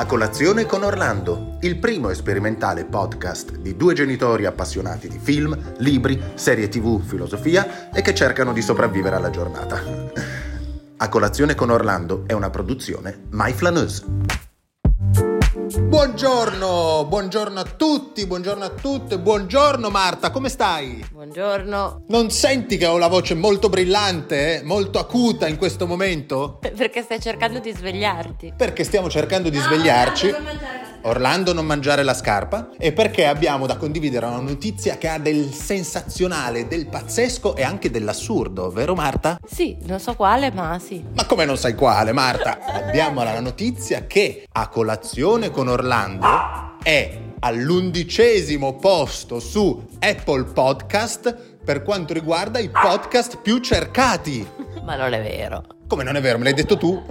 A colazione con Orlando, il primo sperimentale podcast di due genitori appassionati di film, libri, serie tv, filosofia e che cercano di sopravvivere alla giornata. A colazione con Orlando è una produzione My Flaneuse. Buongiorno, buongiorno a tutti, buongiorno a tutte, buongiorno Marta, come stai? Buongiorno. Non senti che ho la voce molto brillante, eh? molto acuta in questo momento? Perché stai cercando di svegliarti. Perché stiamo cercando di svegliarci. Orlando non mangiare la scarpa e perché abbiamo da condividere una notizia che ha del sensazionale, del pazzesco e anche dell'assurdo, vero Marta? Sì, non so quale, ma sì. Ma come non sai quale, Marta? abbiamo la notizia che a colazione con Orlando è all'undicesimo posto su Apple Podcast per quanto riguarda i podcast più cercati. Ma non è vero. Come non è vero, me l'hai detto tu?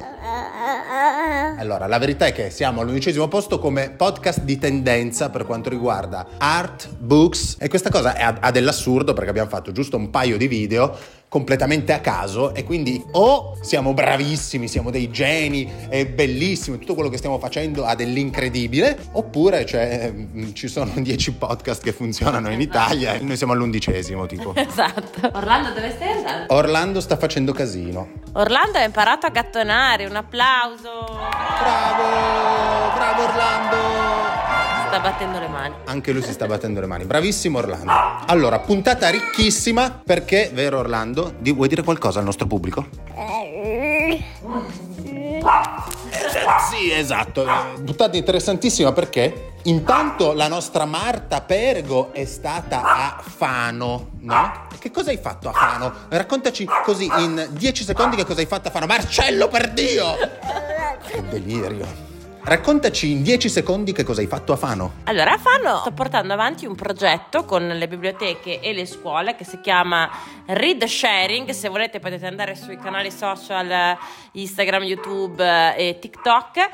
Allora, la verità è che siamo all'undicesimo posto come podcast di tendenza per quanto riguarda art, books e questa cosa ha dell'assurdo perché abbiamo fatto giusto un paio di video completamente a caso e quindi o siamo bravissimi, siamo dei geni, è bellissimo, tutto quello che stiamo facendo ha dell'incredibile, oppure cioè, mm, ci sono dieci podcast che funzionano in Italia e noi siamo all'undicesimo tipo. Esatto. Orlando dove stai andando? Orlando sta facendo casino. Orlando ha imparato a gattonare, un applauso. Bravo, bravo Orlando sta battendo le mani. Anche lui si sta battendo le mani. Bravissimo Orlando. Allora, puntata ricchissima perché, vero Orlando, di, vuoi dire qualcosa al nostro pubblico? Sì, esatto. Puntata interessantissima perché intanto la nostra Marta Pergo è stata a Fano, no? Che cosa hai fatto a Fano? Raccontaci così in 10 secondi che cosa hai fatto a Fano. Marcello, per Dio! Che delirio. Raccontaci in 10 secondi che cosa hai fatto a Fano. Allora, a Fano sto portando avanti un progetto con le biblioteche e le scuole che si chiama Read Sharing. Se volete potete andare sui canali social Instagram, YouTube e TikTok.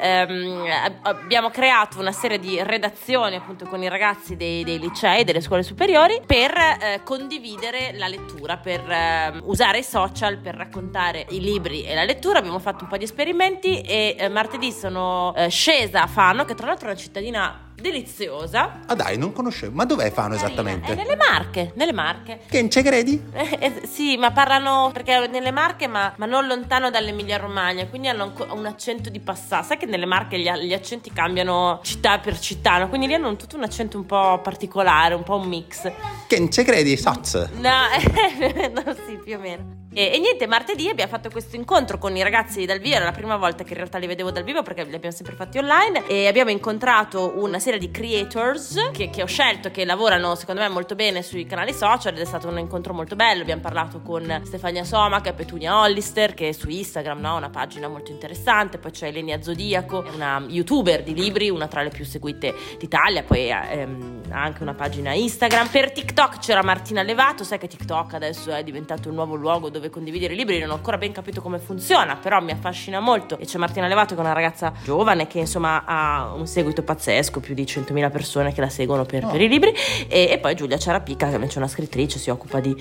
Um, abbiamo creato una serie di redazioni appunto con i ragazzi dei, dei licei, delle scuole superiori per eh, condividere la lettura, per eh, usare i social per raccontare i libri e la lettura. Abbiamo fatto un po' di esperimenti e eh, martedì sono eh, scesa a Fano, che tra l'altro è una cittadina deliziosa. Ah dai, non conoscevo. Ma dov'è Fano esattamente? È nelle Marche, nelle Marche. Che in credi? Eh, eh, sì, ma parlano perché nelle Marche, ma, ma non lontano dall'Emilia Romagna, quindi hanno un accento di passato. Sai che nelle Marche gli, gli, accenti cambiano città per città, no? quindi lì hanno tutto un accento un po' particolare, un po' un mix. Che in credi, Soz? No, no, sì, più o meno. E, e, niente, martedì abbiamo fatto questo incontro con i ragazzi dal vivo, era la prima volta che in realtà li vedevo dal vivo perché li abbiamo sempre fatti online e abbiamo incontrato una serie di creators che, che ho scelto che lavorano secondo me molto bene sui canali social ed è stato un incontro molto bello, abbiamo parlato con Stefania Somac e Petunia Hollister che su Instagram ha no, una pagina molto interessante, poi c'è Elenia Zodiaco, una youtuber di libri, una tra le più seguite d'Italia, poi ehm, ha anche una pagina Instagram. Per TikTok c'era Martina Levato, sai che TikTok adesso è diventato il nuovo luogo dove condividere i libri, non ho ancora ben capito come funziona, però mi affascina molto. E c'è Martina Levato che è una ragazza giovane che insomma ha un seguito pazzesco, più di 100.000 persone che la seguono per, oh. per i libri. E, e, poi Giulia Ciarapica che invece è una scrittrice, si occupa di,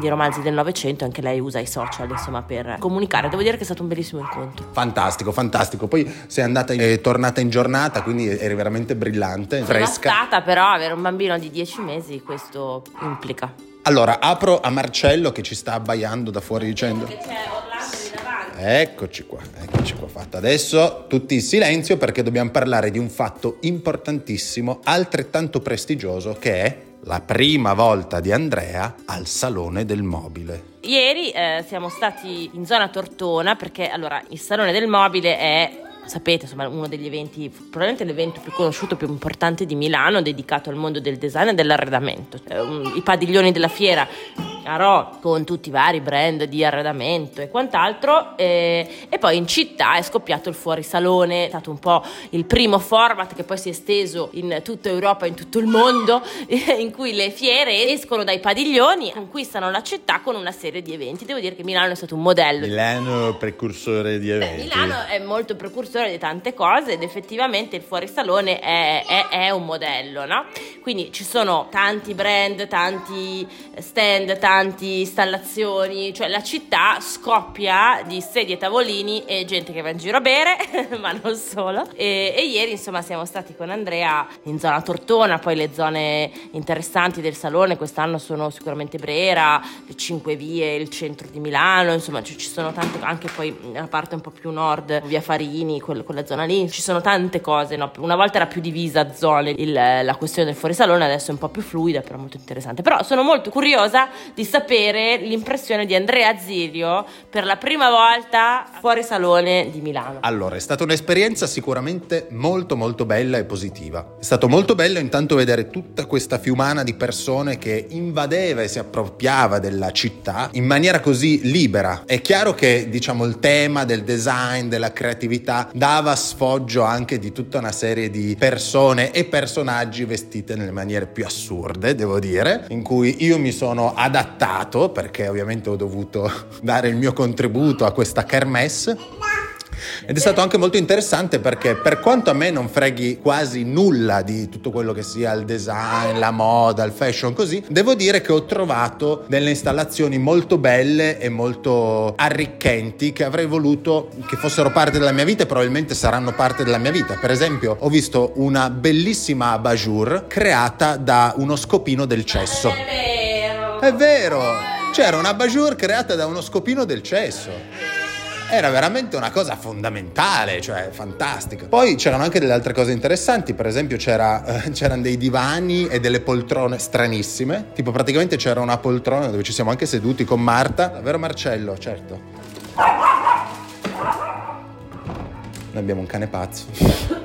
di romanzi del Novecento, anche lei usa i social insomma per comunicare. Devo dire che è stato un bellissimo incontro. Fantastico, fantastico. Poi sei andata e tornata in giornata, quindi eri veramente brillante, Sono fresca. Sono stata però avere un bambino di 10 mesi questo implica. Allora, apro a Marcello che ci sta abbaiando da fuori dicendo... Che c'è Orlando lì davanti. Eccoci qua, eccoci qua fatta. Adesso tutti in silenzio perché dobbiamo parlare di un fatto importantissimo, altrettanto prestigioso, che è la prima volta di Andrea al Salone del Mobile. Ieri eh, siamo stati in zona Tortona perché allora il Salone del Mobile è sapete, insomma, uno degli eventi, probabilmente l'evento più conosciuto, più importante di Milano, dedicato al mondo del design e dell'arredamento. I padiglioni della fiera Arò con tutti i vari brand di arredamento e quant'altro e, e, poi in città è scoppiato il fuorisalone, è stato un po' il primo format che poi si è esteso in tutta Europa, in tutto il mondo, in cui le fiere escono dai padiglioni, conquistano la città con una serie di eventi. Devo dire che Milano è stato un modello. Milano è precursore di eventi. Beh, Milano è molto precursore di tante cose ed effettivamente il fuorisalone è, è, è un modello, no? Quindi ci sono tanti brand, tanti stand, ristoranti, installazioni, cioè la città scoppia di sedie, tavolini e gente che va in giro a bere, ma non solo. E, e, ieri insomma siamo stati con Andrea in zona Tortona, poi le zone interessanti del salone quest'anno sono sicuramente Brera, le Cinque Vie, il centro di Milano, insomma ci sono tante, anche poi la parte un po' più nord, via Farini, quel, quella zona lì, ci sono tante cose, no? una volta era più divisa zone il, la questione del fuorisalone, adesso è un po' più fluida, però molto interessante. Però sono molto curiosa di sapere l'impressione di Andrea Zilio per la prima volta fuori salone di Milano. Allora, è stata un'esperienza sicuramente molto molto bella e positiva. È stato molto bello intanto vedere tutta questa fiumana di persone che invadeva e si appropriava della città in maniera così libera. È chiaro che, diciamo, il tema del design, della creatività dava sfoggio anche di tutta una serie di persone e personaggi vestite nelle maniere più assurde, devo dire, in cui io mi sono adattato perché ovviamente ho dovuto dare il mio contributo a questa kermesse ed è stato anche molto interessante perché per quanto a me non freghi quasi nulla di tutto quello che sia il design, la moda, il fashion così, devo dire che ho trovato delle installazioni molto belle e molto arricchenti che avrei voluto che fossero parte della mia vita e probabilmente saranno parte della mia vita. Per esempio ho visto una bellissima abajur creata da uno scopino del cesso. È vero! È vero! C'era una abajur creata da uno scopino del cesso era veramente una cosa fondamentale, cioè fantastica. Poi c'erano anche delle altre cose interessanti, per esempio c'era, eh, c'erano dei divani e delle poltrone stranissime, tipo praticamente c'era una poltrona dove ci siamo anche seduti con Marta, vero Marcello, certo. Noi abbiamo un cane pazzo.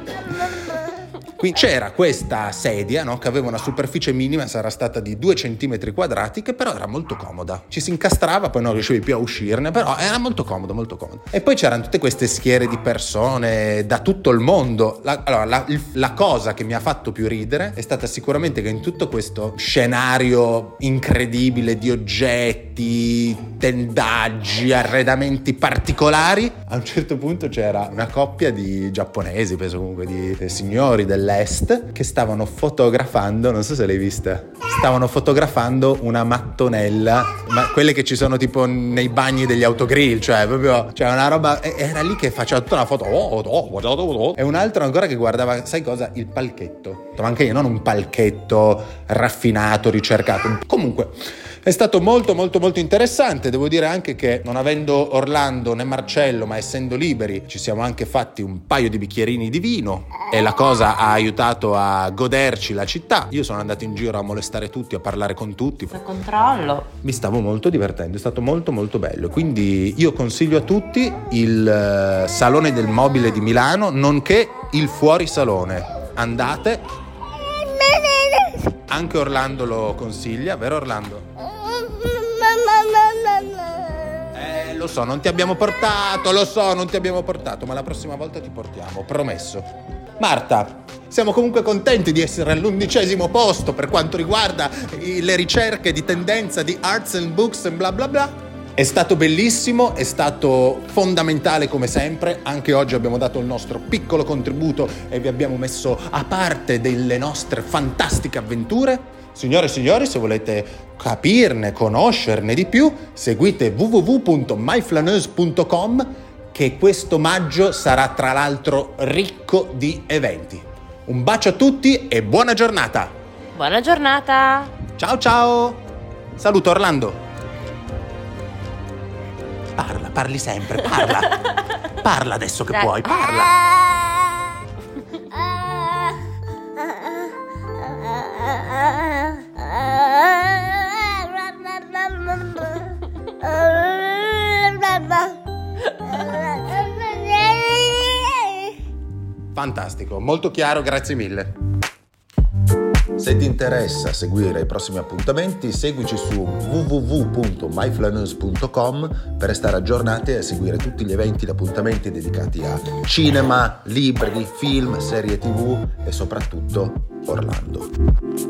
Qui c'era questa sedia no, che aveva una superficie minima, sarà stata di 2 cm quadrati, che però era molto comoda. Ci si incastrava, poi non riuscivi più a uscirne, però era molto comodo, molto comodo. E poi c'erano tutte queste schiere di persone da tutto il mondo. La, allora, la, la cosa che mi ha fatto più ridere è stata sicuramente che in tutto questo scenario incredibile di oggetti, tendaggi, arredamenti particolari, a un certo punto c'era una coppia di giapponesi, penso comunque di signori del dell'Est che stavano fotografando, non so se l'hai vista, stavano fotografando una mattonella, ma quelle che ci sono tipo nei bagni degli autogrill, cioè proprio, cioè una roba, era lì che faceva tutta una foto, oh, oh, oh, e un altro ancora che guardava, sai cosa? Il palchetto, ma anche io, non un palchetto raffinato, ricercato, comunque... È stato molto molto molto interessante, devo dire anche che non avendo Orlando né Marcello, ma essendo liberi, ci siamo anche fatti un paio di bicchierini di vino e la cosa ha aiutato a goderci la città. Io sono andato in giro a molestare tutti, a parlare con tutti. A controllo. Mi stavo molto divertendo, è stato molto molto bello. Quindi io consiglio a tutti il eh, Salone del Mobile di Milano, nonché il Fuorisalone. Andate anche Orlando lo consiglia, vero Orlando? Eh, lo so, non ti abbiamo portato, lo so, non ti abbiamo portato, ma la prossima volta ti portiamo, promesso. Marta, siamo comunque contenti di essere all'undicesimo posto per quanto riguarda le ricerche di tendenza di arts and books e bla bla bla. È stato bellissimo, è stato fondamentale come sempre, anche oggi abbiamo dato il nostro piccolo contributo e vi abbiamo messo a parte delle nostre fantastiche avventure. Signore e signori, se volete capirne, conoscerne di più, seguite www.myflaneuse.com che questo maggio sarà tra l'altro ricco di eventi. Un bacio a tutti e buona giornata! Buona giornata! Ciao ciao! Saluto Orlando! Parla, parli sempre, parla. Parla adesso che Dai. puoi, parla. Fantastico, molto chiaro, grazie mille. Se ti interessa seguire i prossimi appuntamenti, seguici su www.myflanews.com per restare aggiornati e seguire tutti gli eventi e appuntamenti dedicati a cinema, libri, film, serie tv e soprattutto Orlando.